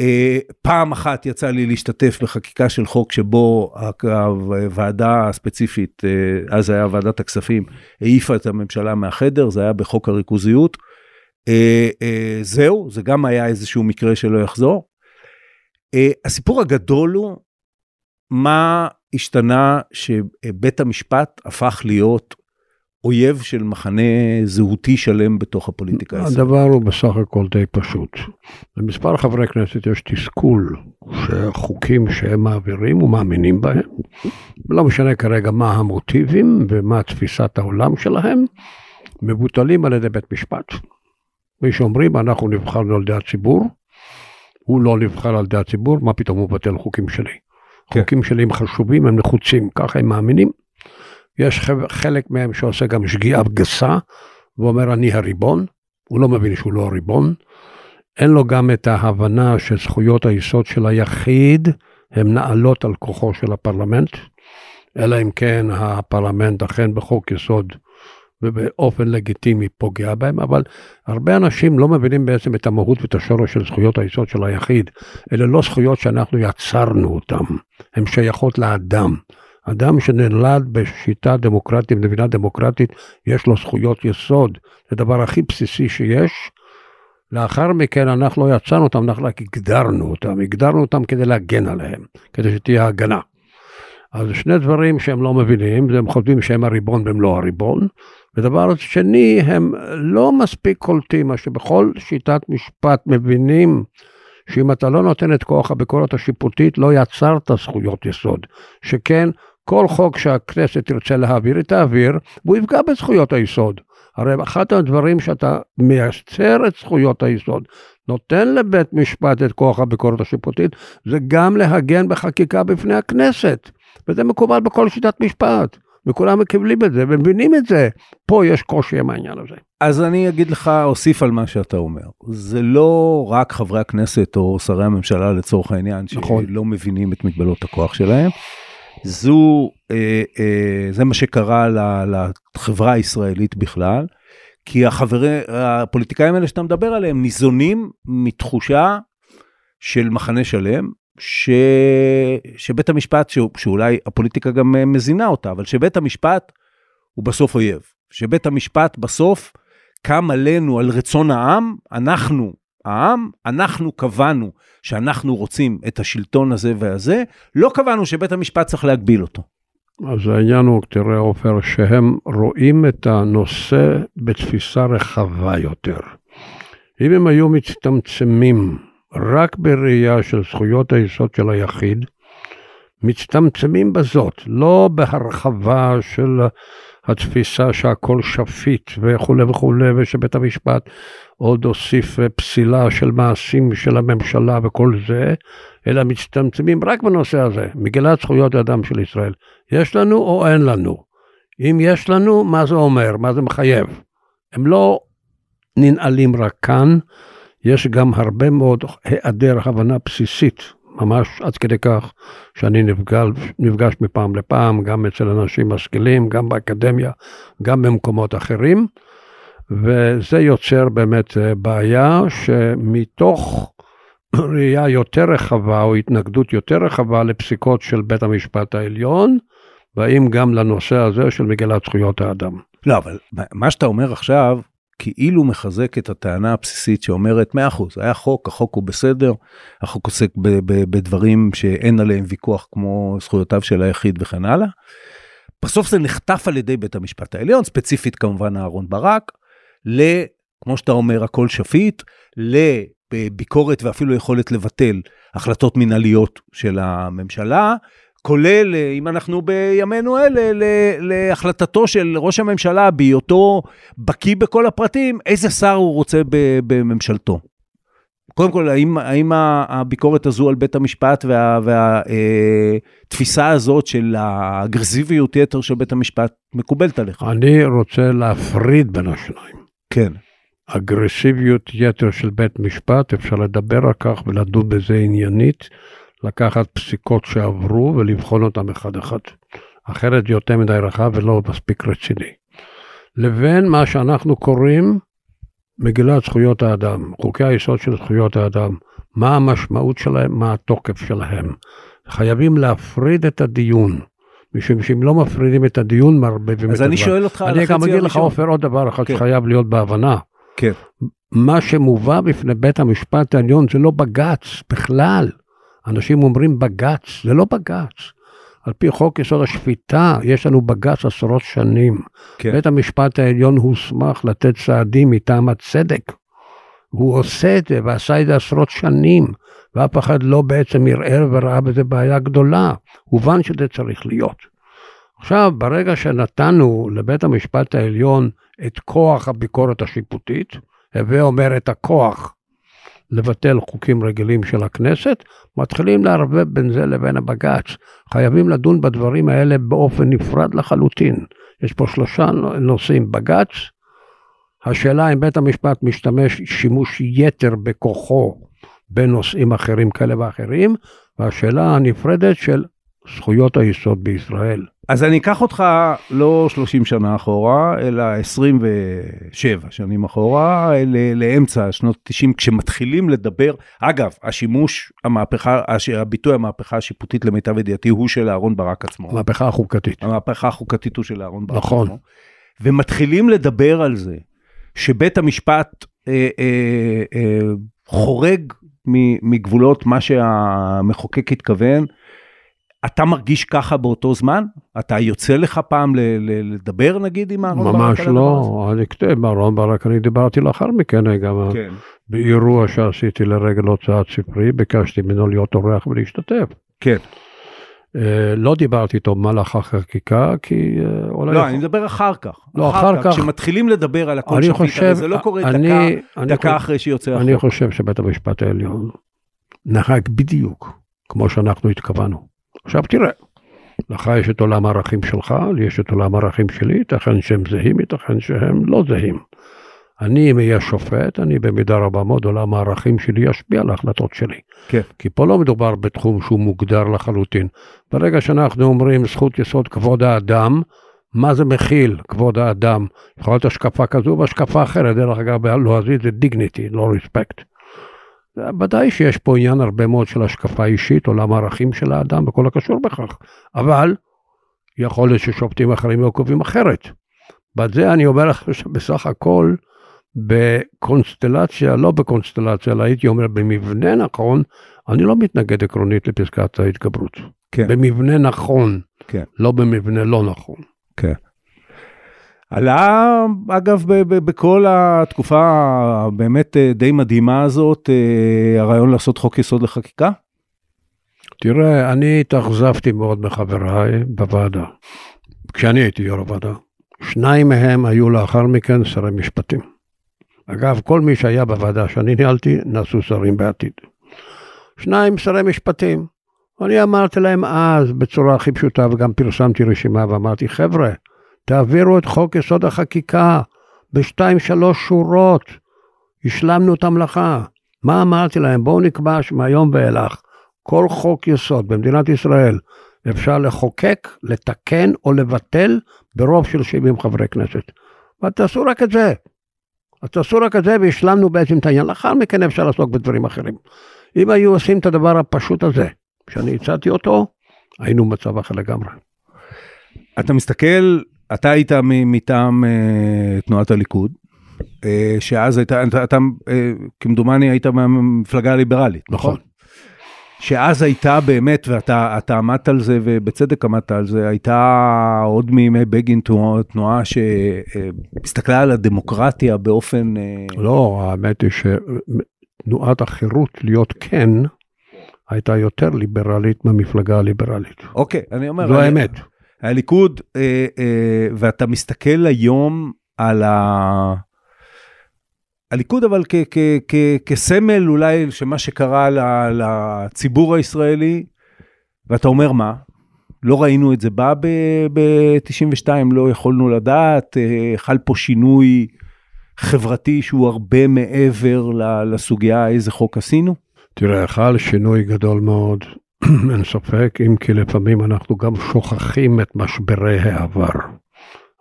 אה, פעם אחת יצא לי להשתתף בחקיקה של חוק שבו הוועדה הספציפית, אה, אז היה ועדת הכספים, העיפה את הממשלה מהחדר, זה היה בחוק הריכוזיות. אה, זהו, זה גם היה איזשהו מקרה שלא יחזור. הסיפור הגדול הוא מה השתנה שבית המשפט הפך להיות אויב של מחנה זהותי שלם בתוך הפוליטיקה הישראלית. הדבר הוא בסך הכל די פשוט. למספר חברי כנסת יש תסכול שחוקים שהם מעבירים ומאמינים בהם, לא משנה כרגע מה המוטיבים ומה תפיסת העולם שלהם, מבוטלים על ידי בית משפט. מי שאומרים אנחנו נבחרנו על ידי הציבור, הוא לא נבחר על ידי הציבור, מה פתאום הוא מבטל חוקים שלי. כן. חוקים שלי הם חשובים, הם נחוצים, ככה הם מאמינים. יש חלק מהם שעושה גם שגיאה גסה, ואומר אני הריבון, הוא לא מבין שהוא לא הריבון. אין לו גם את ההבנה שזכויות היסוד של היחיד הן נעלות על כוחו של הפרלמנט, אלא אם כן הפרלמנט אכן בחוק יסוד ובאופן לגיטימי פוגע בהם, אבל הרבה אנשים לא מבינים בעצם את המהות ואת השורש של זכויות היסוד של היחיד. אלה לא זכויות שאנחנו יצרנו אותן, הן שייכות לאדם. אדם שנולד בשיטה דמוקרטית, במדינה דמוקרטית, יש לו זכויות יסוד. זה הדבר הכי בסיסי שיש. לאחר מכן אנחנו לא יצרנו אותם, אנחנו רק הגדרנו אותם, הגדרנו אותם כדי להגן עליהם, כדי שתהיה הגנה. אז שני דברים שהם לא מבינים, הם חושבים שהם הריבון והם לא הריבון. ודבר שני, הם לא מספיק קולטים, מה שבכל שיטת משפט מבינים שאם אתה לא נותן את כוח הביקורת השיפוטית, לא יצרת זכויות יסוד. שכן, כל חוק שהכנסת תרצה להעביר, היא תעביר, והוא יפגע בזכויות היסוד. הרי אחד הדברים שאתה מייצר את זכויות היסוד, נותן לבית משפט את כוח הביקורת השיפוטית, זה גם להגן בחקיקה בפני הכנסת. וזה מקובל בכל שיטת משפט. וכולם מקבלים את זה ומבינים את זה. פה יש קושי עם העניין הזה. אז אני אגיד לך, אוסיף על מה שאתה אומר. זה לא רק חברי הכנסת או שרי הממשלה לצורך העניין, נכון. שלא מבינים את מגבלות הכוח שלהם. זו, אה, אה, זה מה שקרה לחברה הישראלית בכלל, כי החברי, הפוליטיקאים האלה שאתה מדבר עליהם ניזונים מתחושה של מחנה שלם, ש... שבית המשפט, ש... שאולי הפוליטיקה גם אה, מזינה אותה, אבל שבית המשפט הוא בסוף אויב. שבית המשפט בסוף קם עלינו, על רצון העם, אנחנו, העם, אנחנו קבענו שאנחנו רוצים את השלטון הזה והזה, לא קבענו שבית המשפט צריך להגביל אותו. אז העניין הוא, תראה עופר, שהם רואים את הנושא בתפיסה רחבה יותר. אם הם היו מצטמצמים רק בראייה של זכויות היסוד של היחיד, מצטמצמים בזאת, לא בהרחבה של התפיסה שהכל שפיט וכולי וכולי, ושבית המשפט עוד הוסיף פסילה של מעשים של הממשלה וכל זה, אלא מצטמצמים רק בנושא הזה, מגילת זכויות האדם של ישראל. יש לנו או אין לנו? אם יש לנו, מה זה אומר? מה זה מחייב? הם לא ננעלים רק כאן, יש גם הרבה מאוד היעדר הבנה בסיסית, ממש עד כדי כך שאני נפגש, נפגש מפעם לפעם, גם אצל אנשים משכילים, גם באקדמיה, גם במקומות אחרים, וזה יוצר באמת אה, בעיה שמתוך ראייה יותר רחבה או התנגדות יותר רחבה לפסיקות של בית המשפט העליון, באים גם לנושא הזה של מגילת זכויות האדם. לא, אבל מה שאתה אומר עכשיו, כאילו מחזק את הטענה הבסיסית שאומרת 100% היה חוק החוק הוא בסדר החוק עוסק בדברים שאין עליהם ויכוח כמו זכויותיו של היחיד וכן הלאה. בסוף זה נחטף על ידי בית המשפט העליון ספציפית כמובן אהרון ברק ל... כמו שאתה אומר הכל שפיט לביקורת ואפילו יכולת לבטל החלטות מנהליות של הממשלה כולל, אה, אם אנחנו בימינו אלה, להחלטתו של ראש הממשלה בהיותו בקיא בכל הפרטים, איזה שר הוא רוצה בממשלתו. קודם כל, האם, האם הביקורת הזו על בית המשפט והתפיסה וה, אה, הזאת של האגרסיביות יתר של בית המשפט מקובלת עליך? אני רוצה להפריד בין השניים. כן. אגרסיביות יתר של בית משפט, אפשר לדבר על כך ולדון בזה עניינית. לקחת פסיקות שעברו ולבחון אותן אחד-אחד. אחרת זה יותר מדי רחב ולא מספיק רציני. לבין מה שאנחנו קוראים מגילת זכויות האדם, חוקי היסוד של זכויות האדם, מה המשמעות שלהם, מה התוקף שלהם. חייבים להפריד את הדיון, משום שאם לא מפרידים את הדיון, את הדבר. אז אני שואל אותך על החצי הראשון. אני גם אגיד לך, עופר, עוד דבר אחד כן. שחייב להיות בהבנה. כן. מה שמובא בפני בית המשפט העליון זה לא בג"ץ בכלל. אנשים אומרים בג"ץ, זה לא בג"ץ. על פי חוק יסוד השפיטה, יש לנו בג"ץ עשרות שנים. כן. בית המשפט העליון הוסמך לתת צעדים מטעם הצדק. הוא עושה את זה ועשה את זה עשרות שנים, ואף אחד לא בעצם ערער וראה בזה בעיה גדולה. הובן שזה צריך להיות. עכשיו, ברגע שנתנו לבית המשפט העליון את כוח הביקורת השיפוטית, הווה אומר את הכוח לבטל חוקים רגילים של הכנסת, מתחילים לערבב בין זה לבין הבג"ץ. חייבים לדון בדברים האלה באופן נפרד לחלוטין. יש פה שלושה נושאים, בג"ץ, השאלה אם בית המשפט משתמש שימוש יתר בכוחו בנושאים אחרים כאלה ואחרים, והשאלה הנפרדת של זכויות היסוד בישראל. אז אני אקח אותך לא 30 שנה אחורה, אלא 27 שנים אחורה, לאמצע שנות 90, כשמתחילים לדבר, אגב, השימוש, המהפכה, הש- הביטוי המהפכה השיפוטית למיטב ידיעתי הוא של אהרן ברק עצמו. המהפכה החוקתית. המהפכה החוקתית הוא של אהרן ברק נכון. עצמו. ומתחילים לדבר על זה שבית המשפט אה, אה, אה, חורג מגבולות מה שהמחוקק התכוון. אתה מרגיש ככה באותו זמן? אתה יוצא לך פעם לדבר נגיד עם אהרן ברק? ממש? לא, אני כתב, אהרון ברק, אני דיברתי לאחר מכן גם כן. באירוע שעשיתי לרגל הוצאת ספרי, ביקשתי ממנו להיות אורח ולהשתתף. כן. אה, לא דיברתי איתו במהלך החקיקה, כי אה, אולי... לא, יכול- אני מדבר אחר כך. לא, אחר כך- כשמתחילים לדבר על הכל שפיט, חושב... הרי זה לא קורה אני- דקה, אני דקה חושב- אחרי שיוצא החוק. אני חושב שבית המשפט העליון נהג בדיוק כמו שאנחנו התכוונו. עכשיו תראה, לך יש את עולם הערכים שלך, לי יש את עולם הערכים שלי, ייתכן שהם זהים, ייתכן שהם לא זהים. אני, אם אהיה שופט, אני במידה רבה מאוד, עולם הערכים שלי ישפיע על ההחלטות שלי. כן. כי פה לא מדובר בתחום שהוא מוגדר לחלוטין. ברגע שאנחנו אומרים זכות יסוד כבוד האדם, מה זה מכיל כבוד האדם? יכול להיות השקפה כזו והשקפה אחרת, דרך אגב, בלועזית זה dignity, לא respect. ודאי שיש פה עניין הרבה מאוד של השקפה אישית, עולם הערכים של האדם וכל הקשור בכך, אבל יכול להיות ששופטים אחרים היו קובעים אחרת. בזה אני אומר לך שבסך הכל, בקונסטלציה, לא בקונסטלציה, אלא הייתי אומר במבנה נכון, אני לא מתנגד עקרונית לפסקת ההתגברות. כן. במבנה נכון, כן. לא במבנה לא נכון. כן. עלה, אגב, בכל התקופה הבאמת אה, די מדהימה הזאת, אה, הרעיון לעשות חוק יסוד לחקיקה? תראה, אני התאכזבתי מאוד מחבריי בוועדה, כשאני הייתי יו"ר הוועדה. שניים מהם היו לאחר מכן שרי משפטים. אגב, כל מי שהיה בוועדה שאני ניהלתי, נעשו שרים בעתיד. שניים שרי משפטים. אני אמרתי להם אז, בצורה הכי פשוטה, וגם פרסמתי רשימה ואמרתי, חבר'ה, תעבירו את חוק יסוד החקיקה בשתיים שלוש שורות. השלמנו את המלאכה. מה אמרתי להם? בואו נקבע שמהיום ואילך, כל חוק יסוד במדינת ישראל אפשר לחוקק, לתקן או לבטל ברוב של 70 חברי כנסת. ותעשו רק את זה. אז תעשו רק את זה והשלמנו בעצם את העניין. לאחר מכן אפשר לעסוק בדברים אחרים. אם היו עושים את הדבר הפשוט הזה, שאני הצעתי אותו, היינו במצב אחר לגמרי. אתה מסתכל, אתה היית מטעם אה, תנועת הליכוד, אה, שאז הייתה, אתה, אתה אה, כמדומני היית מהמפלגה הליברלית, נכון? נכון. שאז הייתה באמת, ואתה אתה עמדת על זה, ובצדק עמדת על זה, הייתה עוד מימי בגין תנועה, שהסתכלה על הדמוקרטיה באופן... אה, לא, האמת היא שתנועת החירות להיות כן, הייתה יותר ליברלית מהמפלגה הליברלית. אוקיי, אני אומר... זו האמת. הליכוד, אה, אה, ואתה מסתכל היום על ה... הליכוד אבל כ- כ- כ- כסמל אולי של מה שקרה לציבור הישראלי, ואתה אומר מה? לא ראינו את זה בא ב-92, לא יכולנו לדעת, אה, חל פה שינוי חברתי שהוא הרבה מעבר לסוגיה איזה חוק עשינו? תראה, חל שינוי גדול מאוד, [clears throat] אין ספק, אם כי לפעמים אנחנו גם שוכחים את משברי העבר.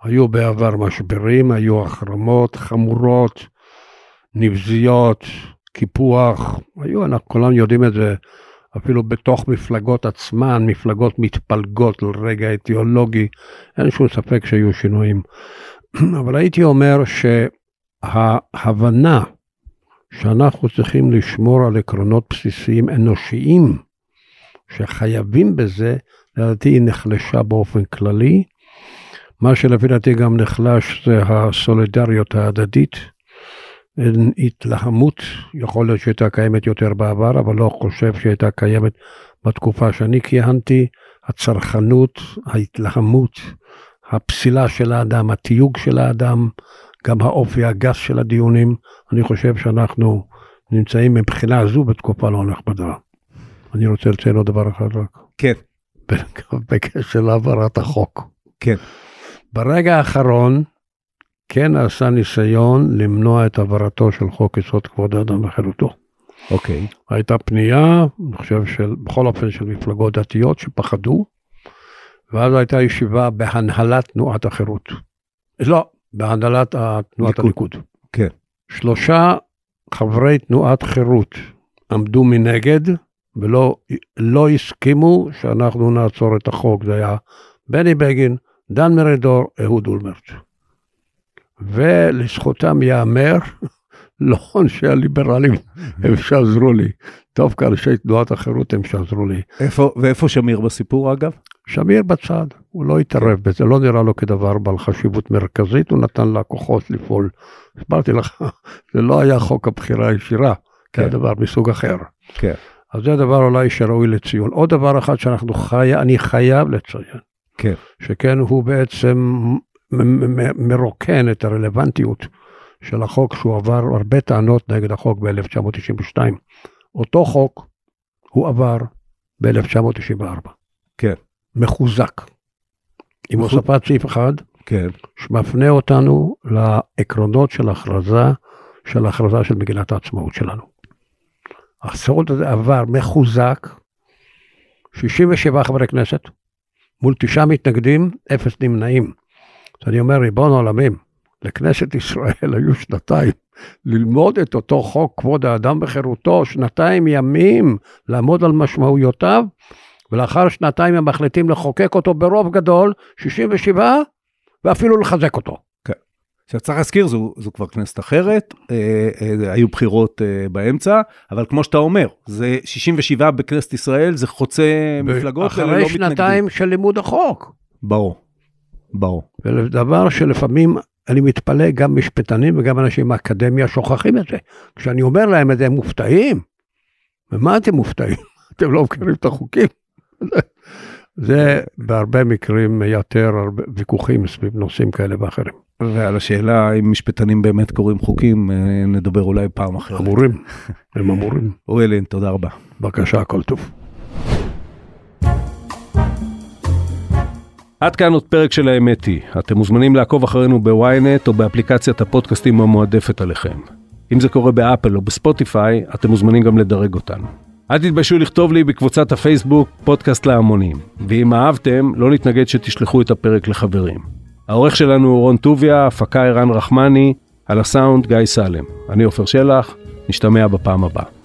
היו בעבר משברים, היו החרמות חמורות, נבזיות, קיפוח, היו, אנחנו כולם יודעים את זה, אפילו בתוך מפלגות עצמן, מפלגות מתפלגות על רגע אידיאולוגי, אין שום ספק שהיו שינויים. [clears throat] אבל הייתי אומר שההבנה שאנחנו צריכים לשמור על עקרונות בסיסיים אנושיים, שחייבים בזה, לדעתי היא נחלשה באופן כללי. מה שלפי דעתי גם נחלש זה הסולידריות ההדדית. אין התלהמות, יכול להיות שהייתה קיימת יותר בעבר, אבל לא חושב שהייתה קיימת בתקופה שאני כיהנתי. הצרכנות, ההתלהמות, הפסילה של האדם, התיוג של האדם, גם האופי הגס של הדיונים, אני חושב שאנחנו נמצאים מבחינה זו בתקופה לא נכבדה. אני רוצה לציין עוד דבר אחד רק, כן, [laughs] בקשר להעברת החוק. כן. ברגע האחרון, כן נעשה ניסיון למנוע את העברתו של חוק יסוד כבוד האדם וחירותו. אוקיי. הייתה פנייה, אני חושב, של, בכל אופן של מפלגות דתיות שפחדו, ואז הייתה ישיבה בהנהלת תנועת החירות. לא, בהנהלת תנועת הליכוד. כן. שלושה חברי תנועת חירות עמדו מנגד ולא לא הסכימו שאנחנו נעצור את החוק. זה היה בני בגין, דן מרידור, אהוד אולמרט. ולזכותם ייאמר, [laughs] לא אנשי הליברלים [laughs] הם שעזרו לי, דווקא אנשי תנועת החירות הם שעזרו לי. איפה, ואיפה שמיר בסיפור אגב? שמיר בצד, הוא לא התערב בזה, לא נראה לו כדבר בעל חשיבות מרכזית, הוא נתן לה כוחות לפעול. הסברתי לך, [laughs] זה לא היה חוק הבחירה הישירה, זה כן. דבר מסוג אחר. כן. אז זה דבר אולי שראוי לציון. עוד דבר אחד שאנחנו חי... אני חייב לציין, כן. שכן הוא בעצם מרוקן את הרלוונטיות של החוק שהוא עבר הרבה טענות נגד החוק ב-1992. אותו חוק הוא עבר ב-1994. כן. מחוזק. עם הוספת סעיף אחד כן. שמפנה אותנו לעקרונות של הכרזה, של הכרזה של מגילת העצמאות שלנו. הסרט הזה עבר מחוזק, 67 חברי כנסת, מול תשעה מתנגדים, אפס נמנעים. אז אני אומר, ריבון העולמים, לכנסת ישראל היו שנתיים ללמוד את אותו חוק כבוד האדם וחירותו, שנתיים ימים לעמוד על משמעויותיו, ולאחר שנתיים הם מחליטים לחוקק אותו ברוב גדול, 67, ואפילו לחזק אותו. עכשיו צריך להזכיר, זו, זו כבר כנסת אחרת, אה, אה, היו בחירות אה, באמצע, אבל כמו שאתה אומר, זה 67 בכנסת ישראל, זה חוצה מפלגות, אלה לא אחרי מתנגדים. שנתיים של לימוד החוק. ברור, ברור. ודבר שלפעמים אני מתפלא, גם משפטנים וגם אנשים מהאקדמיה שוכחים את זה. כשאני אומר להם את זה, הם מופתעים. ומה אתם מופתעים? [laughs] אתם לא מכירים את החוקים. [laughs] זה בהרבה מקרים מייתר הרבה ויכוחים סביב נושאים כאלה ואחרים. ועל השאלה אם משפטנים באמת קוראים חוקים, אה, נדבר אולי פעם אחרת. אמורים, הם אמורים. [laughs] אוריאל לין, תודה רבה. בבקשה, הכל טוב. עד כאן עוד פרק של האמת היא. אתם מוזמנים לעקוב אחרינו בוויינט או באפליקציית הפודקאסטים המועדפת עליכם. אם זה קורה באפל או בספוטיפיי, אתם מוזמנים גם לדרג אותנו. אל תתביישו לכתוב לי בקבוצת הפייסבוק פודקאסט להמונים, ואם אהבתם, לא נתנגד שתשלחו את הפרק לחברים. העורך שלנו הוא רון טוביה, הפקה ערן רחמני, על הסאונד גיא סלם. אני עופר שלח, נשתמע בפעם הבאה.